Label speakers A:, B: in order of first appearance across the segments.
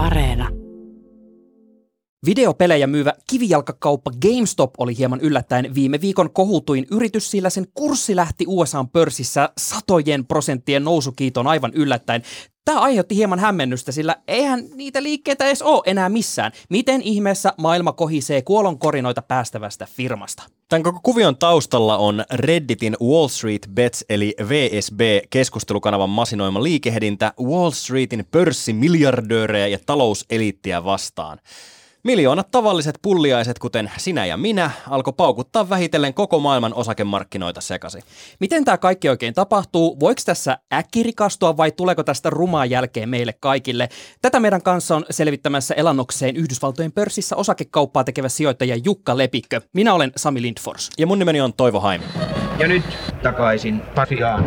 A: Areena.
B: Videopelejä myyvä kivijalkakauppa GameStop oli hieman yllättäen viime viikon kohutuin yritys, sillä sen kurssi lähti USAn pörssissä satojen prosenttien nousukiitoon aivan yllättäen. Tämä aiheutti hieman hämmennystä, sillä eihän niitä liikkeitä edes ole enää missään. Miten ihmeessä maailma kohisee kuolonkorinoita päästävästä firmasta?
C: Tämän koko kuvion taustalla on Redditin Wall Street Bets eli VSB keskustelukanavan masinoima liikehdintä Wall Streetin pörssimiljardöörejä ja talouseliittiä vastaan. Miljoonat tavalliset pulliaiset, kuten sinä ja minä, alkoi paukuttaa vähitellen koko maailman osakemarkkinoita sekaisin.
B: Miten tämä kaikki oikein tapahtuu? Voiko tässä äkkirikastua vai tuleeko tästä rumaa jälkeen meille kaikille? Tätä meidän kanssa on selvittämässä elannokseen Yhdysvaltojen pörssissä osakekauppaa tekevä sijoittaja Jukka Lepikkö. Minä olen Sami Lindfors.
C: Ja mun nimeni on Toivo Haim.
D: Ja nyt takaisin Pasiaan.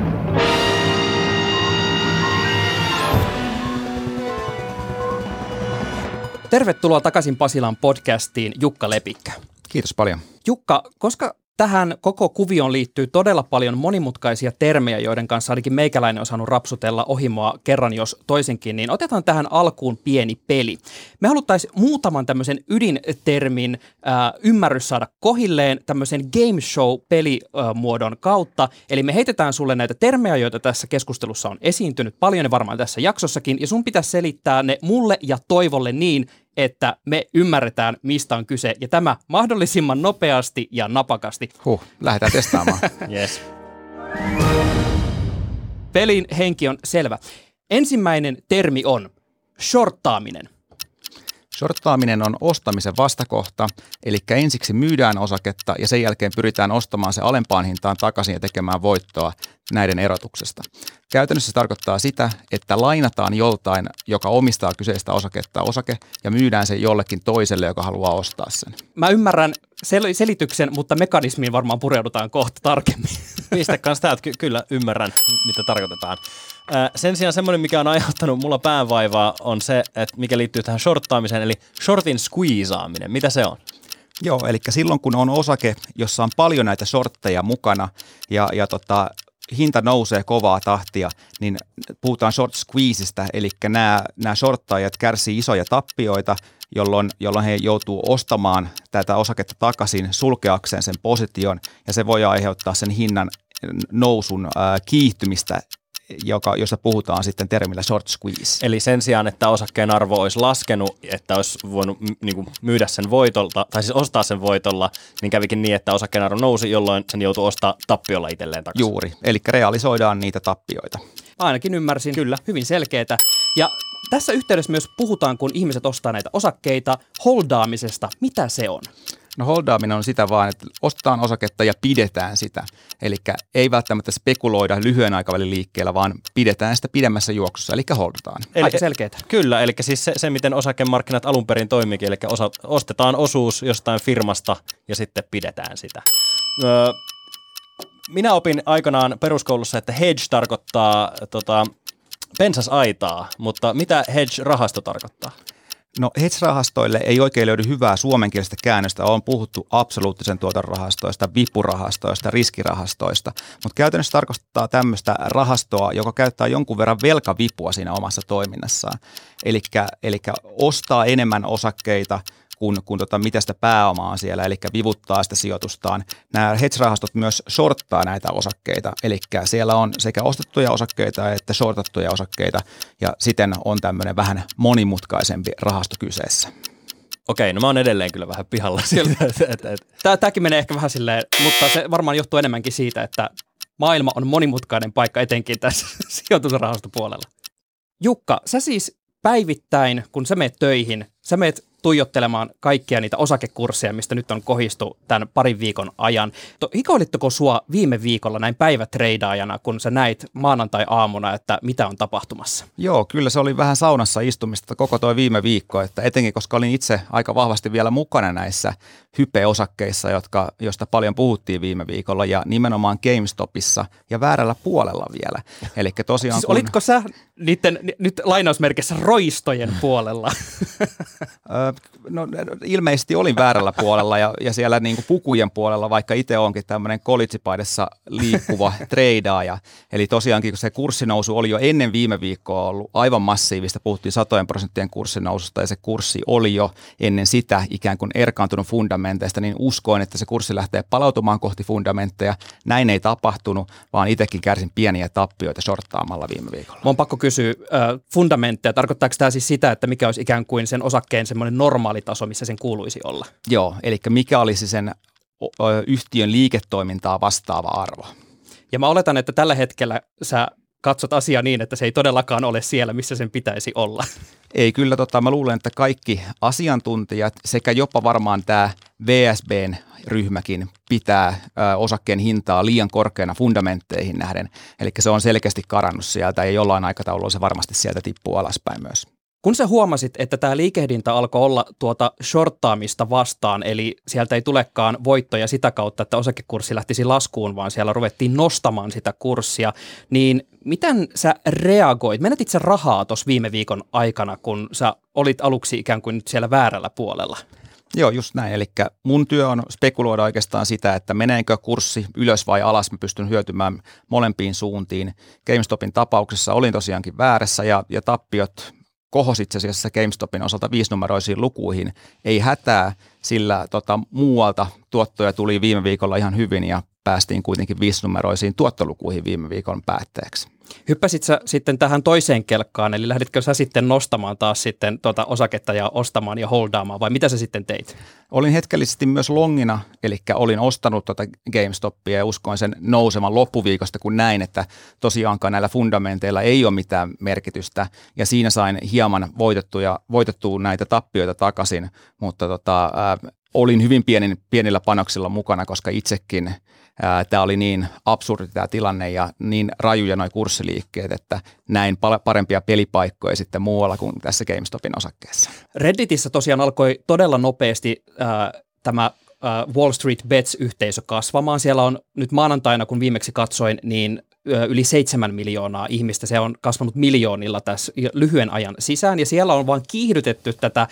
B: Tervetuloa takaisin Pasilan podcastiin Jukka Lepikkö.
E: Kiitos paljon.
B: Jukka, koska tähän koko kuvioon liittyy todella paljon monimutkaisia termejä, joiden kanssa ainakin meikäläinen on saanut rapsutella ohimoa kerran jos toisenkin, niin otetaan tähän alkuun pieni peli. Me haluttaisiin muutaman tämmöisen ydintermin äh, ymmärrys saada kohilleen tämmöisen game show pelimuodon kautta. Eli me heitetään sulle näitä termejä, joita tässä keskustelussa on esiintynyt paljon ja varmaan tässä jaksossakin, ja sun pitäisi selittää ne mulle ja Toivolle niin, että me ymmärretään, mistä on kyse, ja tämä mahdollisimman nopeasti ja napakasti.
E: Huh, lähdetään testaamaan.
C: Yes.
B: Pelin henki on selvä. Ensimmäinen termi on shorttaaminen.
E: Shorttaaminen on ostamisen vastakohta, eli ensiksi myydään osaketta ja sen jälkeen pyritään ostamaan se alempaan hintaan takaisin ja tekemään voittoa näiden erotuksesta. Käytännössä se tarkoittaa sitä, että lainataan joltain, joka omistaa kyseistä osaketta osake ja myydään se jollekin toiselle, joka haluaa ostaa sen.
B: Mä ymmärrän sel- selityksen, mutta mekanismiin varmaan pureudutaan kohta tarkemmin.
C: Pistä kanssa täältä, ky- kyllä ymmärrän, mitä tarkoitetaan. Sen sijaan semmoinen, mikä on aiheuttanut mulla päänvaivaa, on se, että mikä liittyy tähän shorttaamiseen, eli shortin squeezaaminen. Mitä se on?
E: Joo, eli silloin kun on osake, jossa on paljon näitä shortteja mukana ja, ja tota, hinta nousee kovaa tahtia, niin puhutaan short squeezeista, eli nämä, nämä shorttajat kärsii isoja tappioita, jolloin, jolloin he joutuu ostamaan tätä osaketta takaisin sulkeakseen sen position, ja se voi aiheuttaa sen hinnan nousun ää, kiihtymistä joka, josta puhutaan sitten termillä short squeeze.
C: Eli sen sijaan, että osakkeen arvo olisi laskenut, että olisi voinut niin kuin myydä sen voitolta, tai siis ostaa sen voitolla, niin kävikin niin, että osakkeen arvo nousi, jolloin sen joutui ostaa tappiolla itselleen takaisin.
E: Juuri, eli realisoidaan niitä tappioita.
B: Ainakin ymmärsin. Kyllä. Hyvin selkeätä. Ja tässä yhteydessä myös puhutaan, kun ihmiset ostaa näitä osakkeita, holdaamisesta. Mitä se on?
E: No holdaaminen on sitä vaan, että ostetaan osaketta ja pidetään sitä. Eli ei välttämättä spekuloida lyhyen aikavälin liikkeellä, vaan pidetään sitä pidemmässä juoksussa, eli holdataan.
B: Eli, Aika selkeätä.
C: Kyllä, eli siis se, se miten osakemarkkinat alun perin toimikin, eli osa, ostetaan osuus jostain firmasta ja sitten pidetään sitä. Öö, minä opin aikanaan peruskoulussa, että hedge tarkoittaa tota, pensasaitaa, mutta mitä hedge-rahasto tarkoittaa?
E: No hedge-rahastoille ei oikein löydy hyvää suomenkielistä käännöstä. On puhuttu absoluuttisen tuoton rahastoista, vipurahastoista, riskirahastoista, mutta käytännössä tarkoittaa tämmöistä rahastoa, joka käyttää jonkun verran velkavipua siinä omassa toiminnassaan. Eli ostaa enemmän osakkeita kuin, kuin tota, mitä sitä pääomaa on siellä, eli vivuttaa sitä sijoitustaan. Nämä hedge-rahastot myös shorttaa näitä osakkeita, eli siellä on sekä ostettuja osakkeita että shortattuja osakkeita, ja siten on tämmöinen vähän monimutkaisempi rahasto kyseessä.
C: Okei, no mä oon edelleen kyllä vähän pihalla että,
B: Tämäkin menee ehkä vähän silleen, mutta se varmaan johtuu enemmänkin siitä, että maailma on monimutkainen paikka etenkin tässä sijoitusrahastopuolella. Jukka, sä siis päivittäin, kun sä meet töihin, sä meet tuijottelemaan kaikkia niitä osakekursseja, mistä nyt on kohistu tämän parin viikon ajan. Hikoilitteko sua viime viikolla näin päivätreidaajana, kun sä näit maanantai-aamuna, että mitä on tapahtumassa?
E: Joo, kyllä se oli vähän saunassa istumista koko toi viime viikko, että etenkin koska olin itse aika vahvasti vielä mukana näissä hypeosakkeissa, jotka, josta paljon puhuttiin viime viikolla ja nimenomaan GameStopissa ja väärällä puolella vielä. Eli tosiaan
B: siis
E: kun,
B: olitko sä niiden, nyt lainausmerkissä roistojen puolella?
E: no, ilmeisesti olin väärällä puolella ja, ja siellä niin kuin pukujen puolella, vaikka itse onkin tämmöinen kolitsipaidessa liikkuva treidaaja. Eli tosiaankin kun se kurssinousu oli jo ennen viime viikkoa ollut aivan massiivista, puhuttiin satojen prosenttien kurssinoususta ja se kurssi oli jo ennen sitä ikään kuin erkaantunut fundamenteista, niin uskoin, että se kurssi lähtee palautumaan kohti fundamentteja. Näin ei tapahtunut, vaan itsekin kärsin pieniä tappioita shorttaamalla viime viikolla.
B: Mä on pakko kysyä äh, fundamentteja. Tarkoittaako tämä siis sitä, että mikä olisi ikään kuin sen osakkeen semmoinen normaali taso, missä sen kuuluisi olla?
E: Joo, eli mikä olisi sen yhtiön liiketoimintaa vastaava arvo?
B: Ja mä oletan, että tällä hetkellä sä katsot asiaa niin, että se ei todellakaan ole siellä, missä sen pitäisi olla.
E: Ei, kyllä tota, mä luulen, että kaikki asiantuntijat sekä jopa varmaan tämä VSBn ryhmäkin pitää ö, osakkeen hintaa liian korkeana fundamentteihin nähden. Eli se on selkeästi karannut sieltä ja jollain aikataululla se varmasti sieltä tippuu alaspäin myös.
B: Kun sä huomasit, että tämä liikehdintä alkoi olla tuota shorttaamista vastaan, eli sieltä ei tulekaan voittoja sitä kautta, että osakekurssi lähtisi laskuun, vaan siellä ruvettiin nostamaan sitä kurssia, niin miten sä reagoit? Menetit sä rahaa tuossa viime viikon aikana, kun sä olit aluksi ikään kuin nyt siellä väärällä puolella?
E: Joo, just näin. Eli mun työ on spekuloida oikeastaan sitä, että meneekö kurssi ylös vai alas. Mä pystyn hyötymään molempiin suuntiin. GameStopin tapauksessa olin tosiaankin väärässä ja, ja tappiot kohosi itse asiassa GameStopin osalta viisinumeroisiin lukuihin. Ei hätää, sillä tota, muualta tuottoja tuli viime viikolla ihan hyvin ja päästiin kuitenkin viisinumeroisiin tuottolukuihin viime viikon päätteeksi.
B: Hyppäsit sä sitten tähän toiseen kelkkaan, eli lähditkö sä sitten nostamaan taas sitten tuota osaketta ja ostamaan ja holdaamaan, vai mitä sä sitten teit?
E: Olin hetkellisesti myös longina, eli olin ostanut tuota GameStopia ja uskoin sen nouseman loppuviikosta, kun näin, että tosiaankaan näillä fundamenteilla ei ole mitään merkitystä, ja siinä sain hieman voitettuja, voitettua näitä tappioita takaisin, mutta tota, olin hyvin pienin, pienillä panoksilla mukana, koska itsekin – tämä oli niin absurdi tämä tilanne ja niin rajuja noin kurssiliikkeet, että näin parempia pelipaikkoja sitten muualla kuin tässä GameStopin osakkeessa.
B: Redditissä tosiaan alkoi todella nopeasti äh, tämä Wall Street Bets-yhteisö kasvamaan. Siellä on nyt maanantaina, kun viimeksi katsoin, niin yli seitsemän miljoonaa ihmistä. Se on kasvanut miljoonilla tässä lyhyen ajan sisään, ja siellä on vain kiihdytetty tätä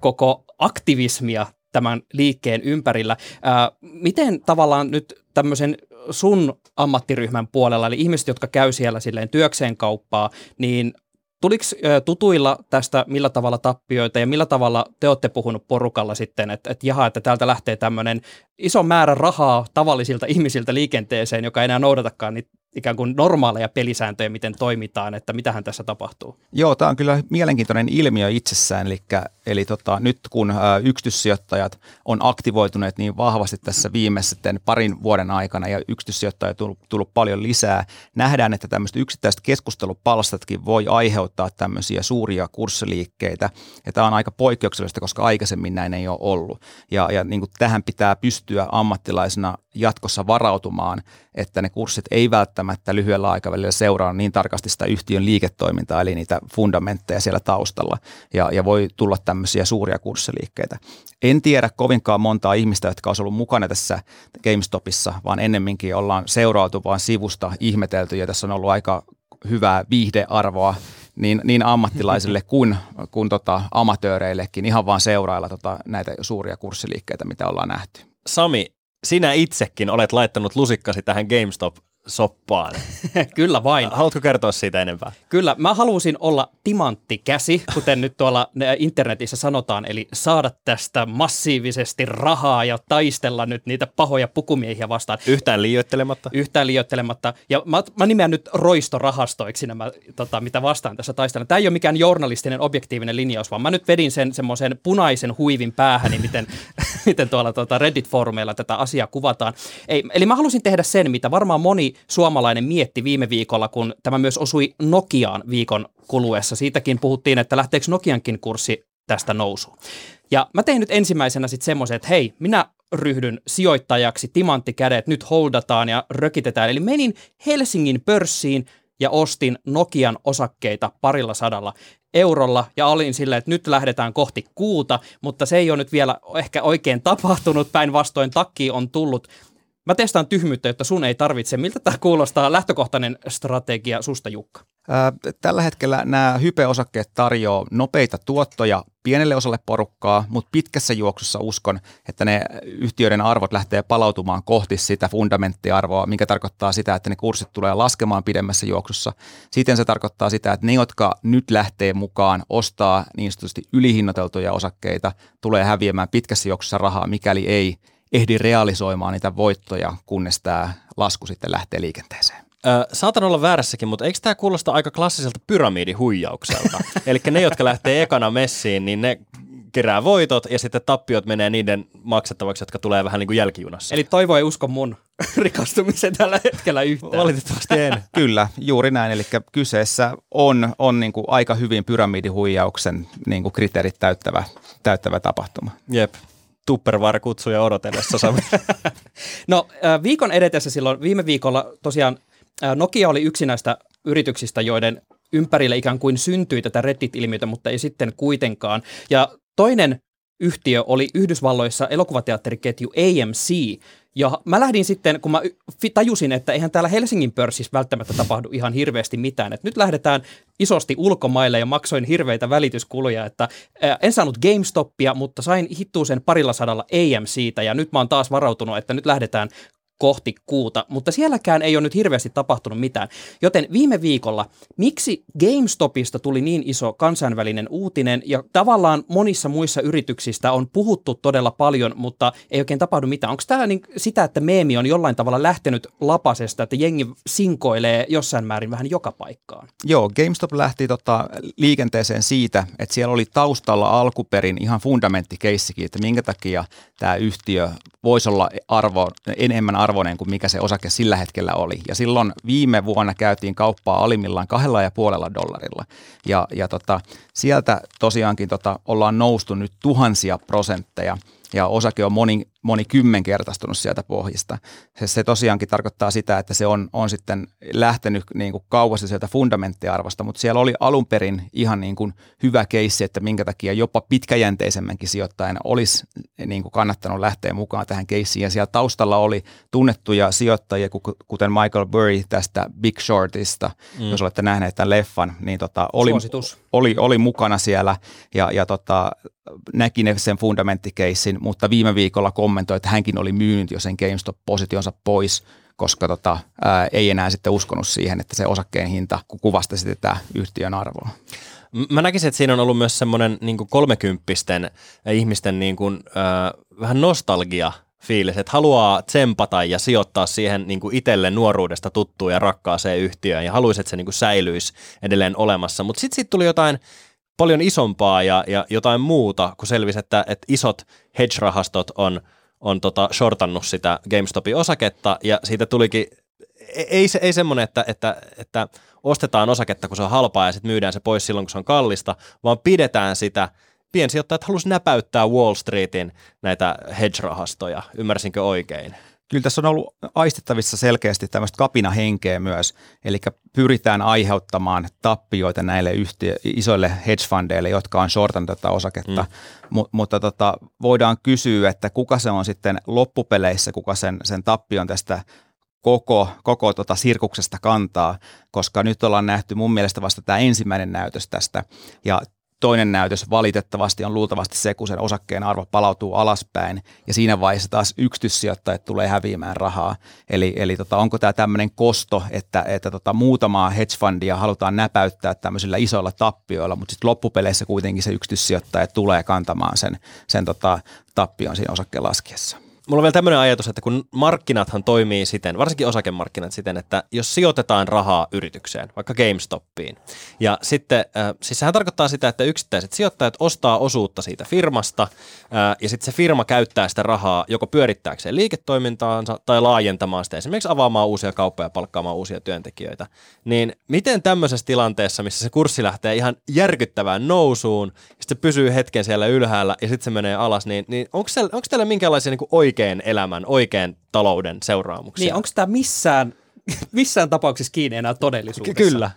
B: koko aktivismia tämän liikkeen ympärillä. Ää, miten tavallaan nyt tämmöisen sun ammattiryhmän puolella, eli ihmiset, jotka käy siellä silleen työkseen kauppaa, niin Tuliko tutuilla tästä millä tavalla tappioita ja millä tavalla te olette puhunut porukalla sitten, että, että jaha, että täältä lähtee tämmöinen iso määrä rahaa tavallisilta ihmisiltä liikenteeseen, joka ei enää noudatakaan niitä ikään kuin normaaleja pelisääntöjä, miten toimitaan, että mitähän tässä tapahtuu?
E: Joo, tämä on kyllä mielenkiintoinen ilmiö itsessään, eli, eli tota, nyt kun yksityissijoittajat on aktivoituneet niin vahvasti tässä viimeisten parin vuoden aikana ja yksityissijoittajia on tullut, tullut paljon lisää, nähdään, että tämmöiset yksittäiset keskustelupalstatkin voi aiheuttaa tämmöisiä suuria kurssiliikkeitä, ja tämä on aika poikkeuksellista, koska aikaisemmin näin ei ole ollut, ja, ja niin kuin tähän pitää pystyä ammattilaisena jatkossa varautumaan, että ne kurssit ei välttämättä lyhyellä aikavälillä seuraa niin tarkasti sitä yhtiön liiketoimintaa, eli niitä fundamentteja siellä taustalla, ja, ja voi tulla tämmöisiä suuria kurssiliikkeitä. En tiedä kovinkaan montaa ihmistä, jotka olisi ollut mukana tässä GameStopissa, vaan ennemminkin ollaan seurautu vaan sivusta, ihmetelty, ja tässä on ollut aika hyvää viihdearvoa niin, niin ammattilaisille kuin, kuin tota, amatööreillekin ihan vaan seurailla tota, näitä suuria kurssiliikkeitä, mitä ollaan nähty.
C: Sami, sinä itsekin olet laittanut lusikkasi tähän GameStop soppaan.
B: Kyllä vain.
C: Haluatko kertoa siitä enempää?
B: Kyllä, mä halusin olla timanttikäsi, kuten nyt tuolla internetissä sanotaan, eli saada tästä massiivisesti rahaa ja taistella nyt niitä pahoja pukumiehiä vastaan.
C: Yhtään liioittelematta?
B: Yhtään liioittelematta. Ja mä, mä nimeän nyt roistorahastoiksi nämä, tota, mitä vastaan tässä taistella. Tämä ei ole mikään journalistinen objektiivinen linjaus, vaan mä nyt vedin sen semmoisen punaisen huivin päähän, miten, miten tuolla tuota Reddit-foorumeilla tätä asiaa kuvataan. Ei, eli mä halusin tehdä sen, mitä varmaan moni suomalainen mietti viime viikolla, kun tämä myös osui Nokiaan viikon kuluessa. Siitäkin puhuttiin, että lähteekö Nokiankin kurssi tästä nousuun. Ja mä tein nyt ensimmäisenä sitten semmoisen, että hei, minä ryhdyn sijoittajaksi, timanttikädet, nyt holdataan ja rökitetään. Eli menin Helsingin pörssiin ja ostin Nokian osakkeita parilla sadalla eurolla ja olin silleen, että nyt lähdetään kohti kuuta, mutta se ei ole nyt vielä ehkä oikein tapahtunut, päinvastoin takki on tullut. Mä testaan tyhmyyttä, jotta sun ei tarvitse. Miltä tämä kuulostaa lähtökohtainen strategia susta, Jukka?
E: Tällä hetkellä nämä hypeosakkeet tarjoaa nopeita tuottoja pienelle osalle porukkaa, mutta pitkässä juoksussa uskon, että ne yhtiöiden arvot lähtee palautumaan kohti sitä fundamenttiarvoa, mikä tarkoittaa sitä, että ne kurssit tulee laskemaan pidemmässä juoksussa. Siten se tarkoittaa sitä, että ne, jotka nyt lähtee mukaan ostaa niin sanotusti ylihinnoiteltuja osakkeita, tulee häviämään pitkässä juoksussa rahaa, mikäli ei ehdi realisoimaan niitä voittoja, kunnes tämä lasku sitten lähtee liikenteeseen.
C: Ö, saatan olla väärässäkin, mutta eikö tämä kuulosta aika klassiselta pyramidihuijaukselta? Eli ne, jotka lähtee ekana messiin, niin ne kerää voitot ja sitten tappiot menee niiden maksettavaksi, jotka tulee vähän niin kuin jälkijunassa.
B: Eli toivo ei usko mun rikastumiseen tällä hetkellä yhtään.
C: Valitettavasti en.
E: Kyllä, juuri näin. Eli kyseessä on, on niin kuin aika hyvin pyramidihuijauksen niin kuin kriteerit täyttävä, täyttävä tapahtuma.
C: Jep. Tupperware-kutsuja odotellessa, Sami.
B: no viikon edetessä silloin viime viikolla tosiaan Nokia oli yksi näistä yrityksistä, joiden ympärille ikään kuin syntyi tätä Reddit-ilmiötä, mutta ei sitten kuitenkaan. Ja toinen yhtiö oli Yhdysvalloissa elokuvateatteriketju AMC, ja mä lähdin sitten, kun mä tajusin, että eihän täällä Helsingin pörssissä välttämättä tapahdu ihan hirveästi mitään. Että nyt lähdetään isosti ulkomaille ja maksoin hirveitä välityskuluja, että en saanut GameStopia, mutta sain hittuusen parilla sadalla AMCtä ja nyt mä oon taas varautunut, että nyt lähdetään kohti kuuta, mutta sielläkään ei ole nyt hirveästi tapahtunut mitään. Joten viime viikolla, miksi GameStopista tuli niin iso kansainvälinen uutinen ja tavallaan monissa muissa yrityksistä on puhuttu todella paljon, mutta ei oikein tapahdu mitään. Onko tämä niin sitä, että meemi on jollain tavalla lähtenyt lapasesta, että jengi sinkoilee jossain määrin vähän joka paikkaan?
E: Joo, GameStop lähti tota liikenteeseen siitä, että siellä oli taustalla alkuperin ihan fundamenttikeissikin, että minkä takia tämä yhtiö voisi olla arvo, enemmän arvoinen kuin mikä se osake sillä hetkellä oli. Ja silloin viime vuonna käytiin kauppaa alimmillaan kahdella ja puolella dollarilla. Ja, ja tota, sieltä tosiaankin tota, ollaan noustu nyt tuhansia prosentteja ja osake on moni, moni kymmenkertaistunut sieltä pohjista. Se, se tosiaankin tarkoittaa sitä, että se on, on sitten lähtenyt niin kuin kauas sieltä fundamenttiarvosta, mutta siellä oli alun perin ihan niin kuin hyvä keissi, että minkä takia jopa pitkäjänteisemmänkin sijoittajan olisi niin kuin kannattanut lähteä mukaan tähän keissiin. Ja siellä taustalla oli tunnettuja sijoittajia, kuten Michael Burry tästä Big Shortista, mm. jos olette nähneet tämän leffan, niin tota, oli, oli, oli, mukana siellä ja, ja tota, näki ne sen fundamentikeissin, mutta viime viikolla kommentoi, että hänkin oli myynyt jo sen GameStop-positionsa pois, koska tota, ää, ei enää sitten uskonut siihen, että se osakkeen hinta kuvasta sitten tätä yhtiön arvoa.
C: Mä näkisin, että siinä on ollut myös semmoinen niin kolmekymppisten ihmisten niin kuin, äh, vähän nostalgia fiilis, että haluaa tsempata ja sijoittaa siihen niin kuin itselle nuoruudesta tuttuun ja rakkaaseen yhtiöön ja haluaisi, että se niin kuin säilyisi edelleen olemassa. Mutta sitten siitä tuli jotain paljon isompaa ja, ja jotain muuta, kun selvisi, että, että isot hedge-rahastot on, on tota shortannut sitä GameStopin osaketta ja siitä tulikin, e, ei, ei semmoinen, että, että, että ostetaan osaketta, kun se on halpaa ja sitten myydään se pois silloin, kun se on kallista, vaan pidetään sitä piensijoittajat halusivat näpäyttää Wall Streetin näitä hedge-rahastoja. Ymmärsinkö oikein?
E: Kyllä tässä on ollut aistettavissa selkeästi tämmöistä kapinahenkeä myös, eli pyritään aiheuttamaan tappioita näille yhtiö, isoille hedgefundeille, jotka on shortannut tätä osaketta, mm. M- mutta tota, voidaan kysyä, että kuka se on sitten loppupeleissä, kuka sen, sen tappion tästä koko, koko tota sirkuksesta kantaa, koska nyt ollaan nähty mun mielestä vasta tämä ensimmäinen näytös tästä, ja Toinen näytös valitettavasti on luultavasti se, kun sen osakkeen arvo palautuu alaspäin ja siinä vaiheessa taas yksityissijoittajat tulee häviämään rahaa. Eli, eli tota, onko tämä tämmöinen kosto, että, että tota, muutamaa hedgefundia halutaan näpäyttää tämmöisillä isoilla tappioilla, mutta sitten loppupeleissä kuitenkin se yksityissijoittaja tulee kantamaan sen, sen tota, tappion siinä osakkeen laskiessa
C: mulla on vielä tämmöinen ajatus, että kun markkinathan toimii siten, varsinkin osakemarkkinat siten, että jos sijoitetaan rahaa yritykseen, vaikka GameStopiin, ja sitten, äh, siis sehän tarkoittaa sitä, että yksittäiset sijoittajat ostaa osuutta siitä firmasta, äh, ja sitten se firma käyttää sitä rahaa joko pyörittääkseen liiketoimintaansa tai laajentamaan sitä, esimerkiksi avaamaan uusia kauppoja ja palkkaamaan uusia työntekijöitä. Niin miten tämmöisessä tilanteessa, missä se kurssi lähtee ihan järkyttävään nousuun, sitten se pysyy hetken siellä ylhäällä, ja sitten se menee alas, niin, niin onko, onko teillä minkälaisia niin oikein elämän, oikein talouden seuraamuksia.
B: Niin, onko tämä missään missään tapauksessa kiinni enää todellisuudessa.
C: Kyllä.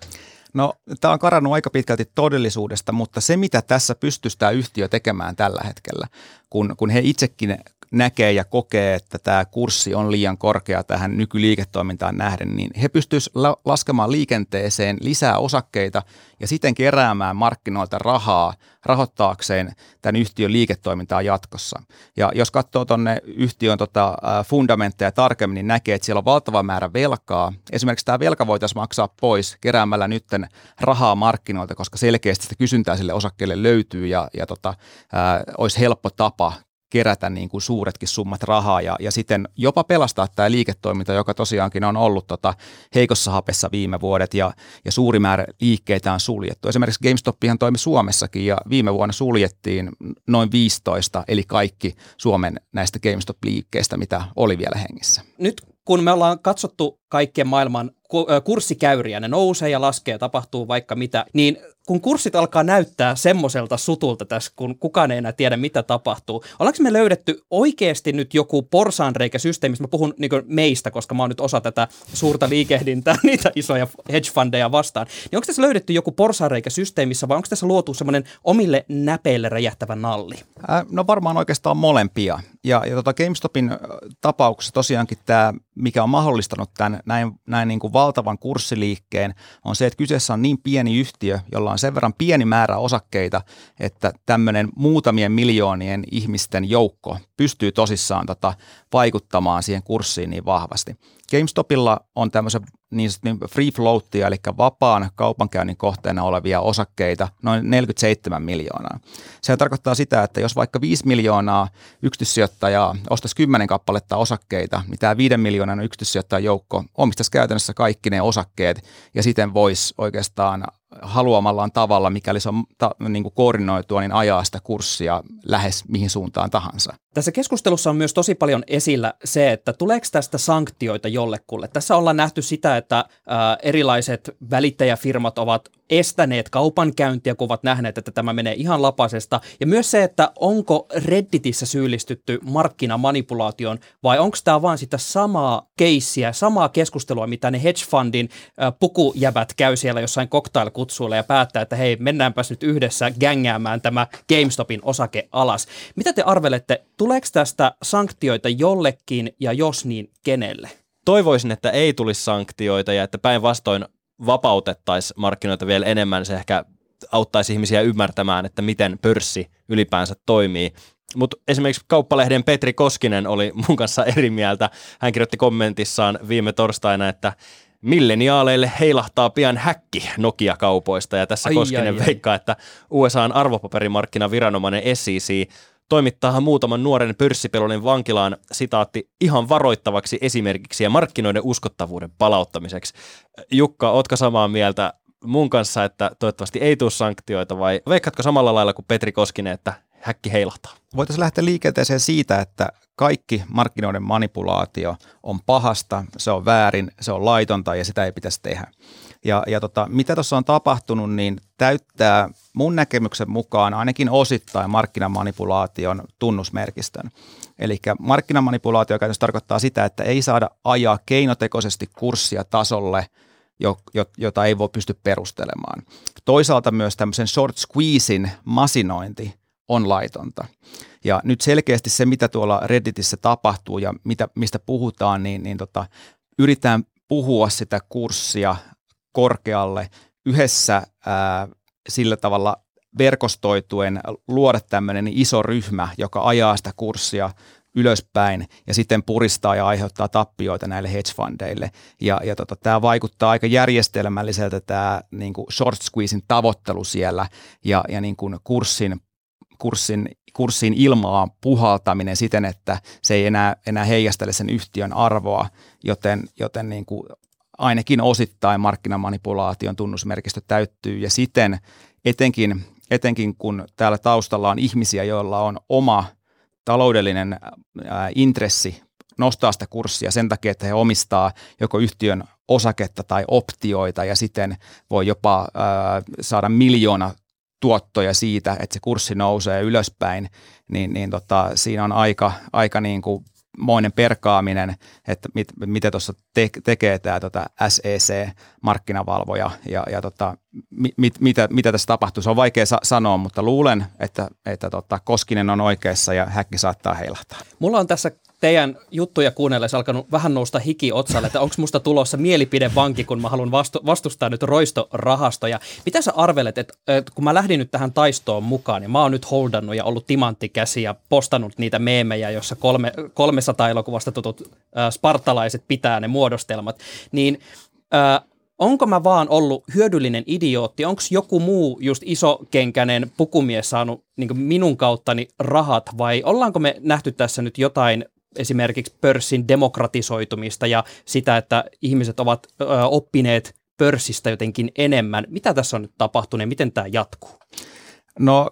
E: No, tämä on karannut aika pitkälti todellisuudesta, mutta se mitä tässä pystyy tämä yhtiö tekemään tällä hetkellä, kun, kun he itsekin näkee ja kokee, että tämä kurssi on liian korkea tähän nykyliiketoimintaan nähden, niin he pystyisivät laskemaan liikenteeseen lisää osakkeita ja siten keräämään markkinoilta rahaa rahoittaakseen tämän yhtiön liiketoimintaa jatkossa. Ja jos katsoo tuonne yhtiön tota, fundamentteja tarkemmin, niin näkee, että siellä on valtava määrä velkaa. Esimerkiksi tämä velka voitaisiin maksaa pois keräämällä nytten rahaa markkinoilta, koska selkeästi sitä kysyntää sille osakkeelle löytyy ja, ja tota, ää, olisi helppo tapa kerätä niin kuin suuretkin summat rahaa ja, ja sitten jopa pelastaa tämä liiketoiminta, joka tosiaankin on ollut tota heikossa hapessa viime vuodet ja, ja suuri määrä liikkeitä on suljettu. Esimerkiksi GameStopihan toimi Suomessakin ja viime vuonna suljettiin noin 15, eli kaikki Suomen näistä GameStop-liikkeistä, mitä oli vielä hengissä.
B: Nyt kun me ollaan katsottu kaikkien maailman kurssikäyriä, ne nousee ja laskee, tapahtuu vaikka mitä, niin kun kurssit alkaa näyttää semmoiselta sutulta tässä, kun kukaan ei enää tiedä, mitä tapahtuu, ollaanko me löydetty oikeasti nyt joku porsaanreikä-systeemi, mä puhun niin meistä, koska mä oon nyt osa tätä suurta liikehdintää, niitä isoja hedge fundeja vastaan, niin onko tässä löydetty joku porsaanreikä-systeemissä vai onko tässä luotu semmoinen omille näpeille räjähtävä nalli?
E: Äh, no varmaan oikeastaan molempia. Ja, ja tota GameStopin tapauksessa tosiaankin tämä, mikä on mahdollistanut tämän näin, näin niin kuin valtavan kurssiliikkeen, on se, että kyseessä on niin pieni yhtiö, jolla on sen verran pieni määrä osakkeita, että tämmöinen muutamien miljoonien ihmisten joukko pystyy tosissaan tota, vaikuttamaan siihen kurssiin niin vahvasti. GameStopilla on tämmöisen niin free floatia, eli vapaan kaupankäynnin kohteena olevia osakkeita, noin 47 miljoonaa. Se tarkoittaa sitä, että jos vaikka 5 miljoonaa yksityissijoittajaa ostaisi 10 kappaletta osakkeita, niin tämä 5 miljoonan yksityissijoittajan joukko omistaisi käytännössä kaikki ne osakkeet ja siten voisi oikeastaan haluamallaan tavalla, mikäli se on ta, niin kuin koordinoitua, niin ajaa sitä kurssia lähes mihin suuntaan tahansa.
B: Tässä keskustelussa on myös tosi paljon esillä se, että tuleeko tästä sanktioita jollekulle. Tässä ollaan nähty sitä, että ää, erilaiset välittäjäfirmat ovat estäneet kaupankäyntiä, kun ovat nähneet, että tämä menee ihan lapasesta. Ja myös se, että onko Redditissä syyllistytty markkinamanipulaation vai onko tämä vaan sitä samaa keissiä, samaa keskustelua, mitä ne hedge fundin äh, pukujävät käy siellä jossain cocktail-kutsuilla ja päättää, että hei, mennäänpäs nyt yhdessä gängäämään tämä GameStopin osake alas. Mitä te arvelette, tuleeko tästä sanktioita jollekin ja jos niin, kenelle?
C: Toivoisin, että ei tulisi sanktioita ja että päinvastoin vapautettaisiin markkinoita vielä enemmän, se ehkä auttaisi ihmisiä ymmärtämään, että miten pörssi ylipäänsä toimii. Mutta esimerkiksi Kauppalehden Petri Koskinen oli mun kanssa eri mieltä. Hän kirjoitti kommentissaan viime torstaina, että milleniaaleille heilahtaa pian häkki Nokia-kaupoista. Ja tässä ai, Koskinen ai, veikkaa, ai. että USAn arvopaperimarkkinaviranomainen SEC toimittaa muutaman nuoren pörssipelolin vankilaan, sitaatti, ihan varoittavaksi esimerkiksi ja markkinoiden uskottavuuden palauttamiseksi. Jukka, ootko samaa mieltä mun kanssa, että toivottavasti ei tule sanktioita vai veikkaatko samalla lailla kuin Petri Koskinen, että häkki heilahtaa?
E: Voitaisiin lähteä liikenteeseen siitä, että kaikki markkinoiden manipulaatio on pahasta, se on väärin, se on laitonta ja sitä ei pitäisi tehdä. Ja, ja tota, mitä tuossa on tapahtunut, niin täyttää mun näkemyksen mukaan ainakin osittain markkinamanipulaation tunnusmerkistön. Eli markkinamanipulaatio käytännössä tarkoittaa sitä, että ei saada ajaa keinotekoisesti kurssia tasolle, jota ei voi pysty perustelemaan. Toisaalta myös tämmöisen short squeezin masinointi on laitonta. Ja nyt selkeästi se, mitä tuolla Redditissä tapahtuu ja mitä, mistä puhutaan, niin, niin tota, yritetään puhua sitä kurssia korkealle yhdessä ää, sillä tavalla verkostoituen luoda tämmöinen iso ryhmä, joka ajaa sitä kurssia ylöspäin ja sitten puristaa ja aiheuttaa tappioita näille hedge fundeille. Ja, ja tota, tämä vaikuttaa aika järjestelmälliseltä tämä niin short squeezin tavoittelu siellä ja, ja niin kuin kurssin, kurssin, kurssin ilmaa puhaltaminen siten, että se ei enää, enää heijastele sen yhtiön arvoa, joten, joten niin kuin ainakin osittain markkinamanipulaation tunnusmerkistö täyttyy. Ja siten etenkin, etenkin kun täällä taustalla on ihmisiä, joilla on oma taloudellinen ää, intressi nostaa sitä kurssia sen takia, että he omistaa joko yhtiön osaketta tai optioita ja siten voi jopa ää, saada miljoona tuottoja siitä, että se kurssi nousee ylöspäin, niin, niin tota, siinä on aika, aika niin kuin moinen perkaaminen, että mit, mitä tuossa te, tekee tämä tota SEC-markkinavalvoja ja, ja tota, mit, mitä, mitä tässä tapahtuu. Se on vaikea sa- sanoa, mutta luulen, että, että tota, Koskinen on oikeassa ja häkki saattaa heilahtaa.
B: Mulla on tässä teidän juttuja kuunnellessa alkanut vähän nousta hiki otsalle, että onko musta tulossa mielipidevanki, kun mä haluan vastu- vastustaa nyt roistorahastoja. Mitä sä arvelet, että, että kun mä lähdin nyt tähän taistoon mukaan ja mä oon nyt holdannut ja ollut timanttikäsi ja postannut niitä meemejä, jossa kolme, 300 elokuvasta tutut äh, spartalaiset pitää ne muodostelmat, niin äh, onko mä vaan ollut hyödyllinen idiootti, onko joku muu just isokenkäinen pukumies saanut niin minun kauttani rahat vai ollaanko me nähty tässä nyt jotain esimerkiksi pörssin demokratisoitumista ja sitä, että ihmiset ovat oppineet pörssistä jotenkin enemmän. Mitä tässä on nyt tapahtunut ja miten tämä jatkuu?
E: No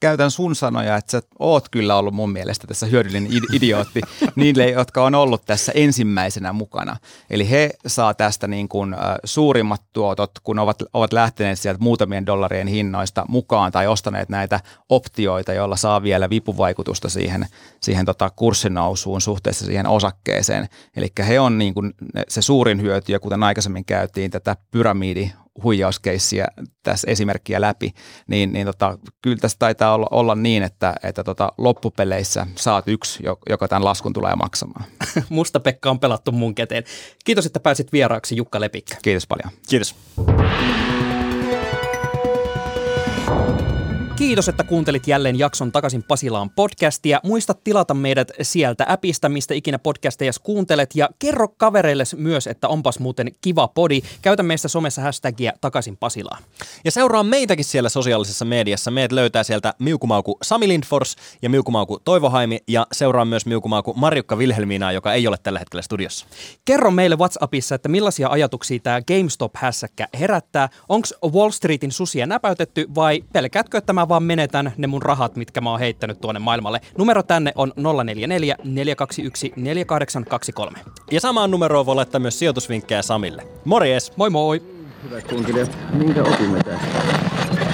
E: käytän sun sanoja, että sä oot kyllä ollut mun mielestä tässä hyödyllinen idiootti niille, jotka on ollut tässä ensimmäisenä mukana. Eli he saa tästä niin kuin, äh, suurimmat tuotot, kun ovat, ovat lähteneet sieltä muutamien dollarien hinnoista mukaan tai ostaneet näitä optioita, joilla saa vielä vipuvaikutusta siihen, siihen tota kurssinousuun suhteessa siihen osakkeeseen. Eli he on niin kuin se suurin hyötyjä, kuten aikaisemmin käytiin tätä pyramidi huijauskeissiä tässä esimerkkiä läpi, niin, niin tota, kyllä tässä taitaa olla, olla niin, että, että tota, loppupeleissä saat yksi, joka tämän laskun tulee maksamaan.
B: Musta Pekka on pelattu mun käteen. Kiitos, että pääsit vieraaksi Jukka Lepikkä.
E: Kiitos paljon.
C: Kiitos.
B: Kiitos, että kuuntelit jälleen jakson Takaisin Pasilaan podcastia. Muista tilata meidät sieltä appista, mistä ikinä podcasteja kuuntelet. Ja kerro kavereille myös, että onpas muuten kiva podi. Käytä meistä somessa hashtagia Takaisin Pasilaan.
C: Ja seuraa meitäkin siellä sosiaalisessa mediassa. Meidät löytää sieltä Miukumauku Sami Lindfors ja Miukumauku Toivohaimi. Ja seuraa myös Miukumauku Marjukka Vilhelmiinaa, joka ei ole tällä hetkellä studiossa.
B: Kerro meille WhatsAppissa, että millaisia ajatuksia tämä GameStop-hässäkkä herättää. Onko Wall Streetin susia näpäytetty vai pelkäätkö, että mä vaan menetän ne mun rahat, mitkä mä oon heittänyt tuonne maailmalle. Numero tänne on 044 421 4823.
C: Ja samaan numeroon voi laittaa myös sijoitusvinkkejä Samille. Morjes!
B: Moi moi!
A: Hyvät kunkilijat, minkä opimme tästä?